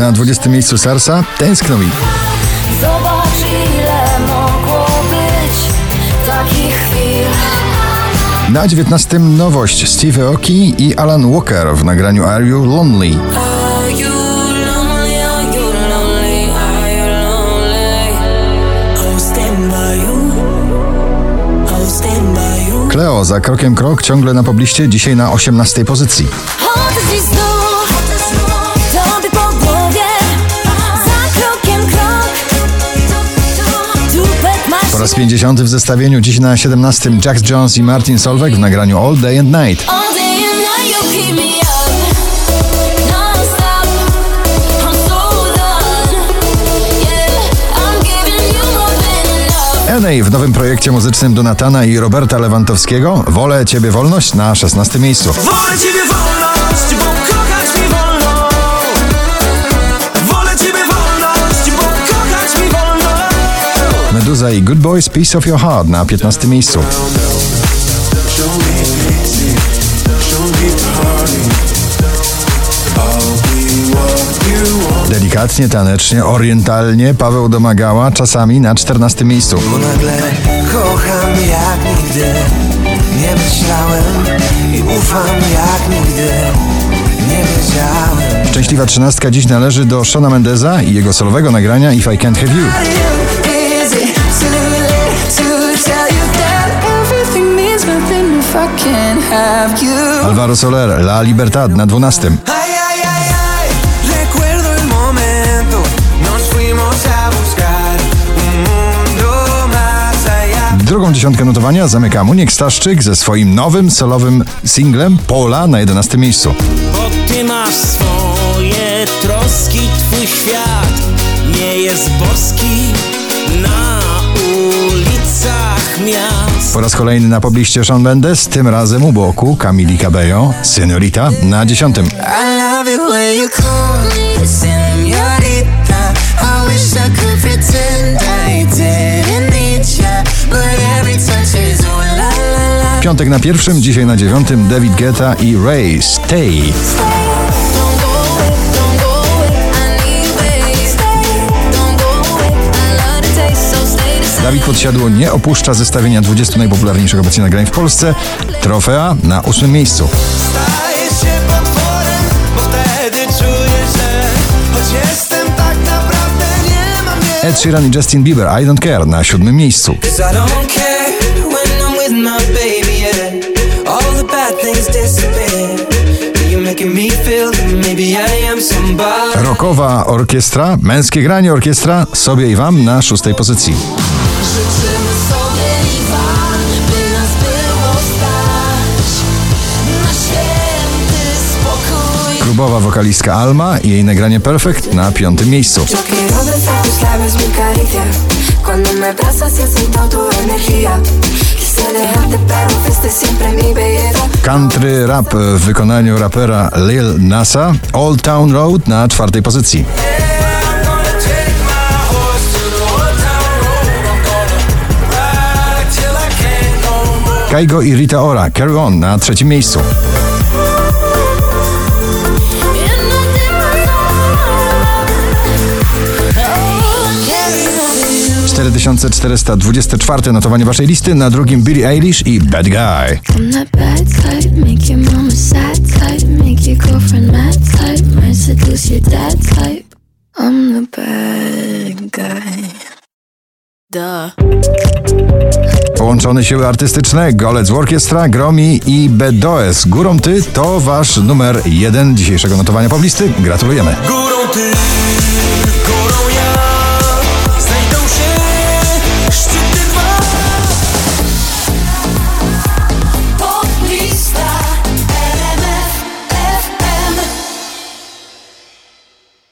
Na 20 miejscu Sarsa Tęskno mi. Zobacz ile mogło być takich chwil. Na 19 nowość Steve Aoki i Alan Walker w nagraniu Are You Lonely. Cleo za krokiem krok ciągle na pobliście, dzisiaj na 18 pozycji. Po raz 50 w zestawieniu, dziś na 17 Jack Jones i Martin Solveig w nagraniu All Day and Night. Enej w nowym projekcie muzycznym Donatana i Roberta Lewandowskiego Wolę Ciebie Wolność na 16 miejscu. Wolę Ciebie wolność, Meduza i Good Boys Piece of Your Heart na 15 miejscu. Delikatnie, tanecznie, orientalnie Paweł domagała czasami na 14 miejscu. Bo nagle kocham jak nigdy Nie myślałem i ufam jak nigdy Nie wiedziałem Szczęśliwa trzynastka dziś należy do Shona Mendeza i jego solowego nagrania If I Can't Have You. Alvaro Soler, La Libertad na 12. Ay, ay, ay, ay, recuerdo el momento, nos fuimos a buscar un mundo más allá. Drugą dziesiątkę notowania zamyka Muniek Staszczyk ze swoim nowym solowym singlem Pola na 11 miejscu. Bo ty masz swoje troski, twój świat nie jest boski na ulicach miast. Po raz kolejny na pobliście Sean Mendes, tym razem u boku Camili Cabello, Senorita na 10. I love it when you call me señorita. I wish I could pretend I didn't need ya, but every touch is ooh la la la. Piątek na pierwszym, dzisiaj na dziewiątym David Guetta i Ray Stay. Dawid Podsiadło nie opuszcza zestawienia 20 najpopularniejszych obecnie nagrań w Polsce. Trofea na ósmym miejscu. Tak. Ed Sheeran i Justin Bieber I Don't Care na siódmym miejscu. Rockowa orkiestra, męskie granie orkiestra, sobie i wam na szóstej pozycji. Życzymy sobie i wam, by nas było stać na święty spokój. Klubowa wokalistka Alma i jej nagranie Perfect na piątym miejscu. Country rap w wykonaniu rapera Lil Nasa, Old Town Road na czwartej pozycji. Kaigo i Rita Ora, Carry On na trzecim miejscu. Oh, carry on. 4424 notowanie waszej listy, na drugim Billie Eilish i Bad Guy. I'm the bad guy. Duh. Połączone siły artystyczne, Golec Orkiestra, Gromi i BDOS. Górą ty to wasz numer jeden dzisiejszego notowania poblisty. Gratulujemy. Górą ty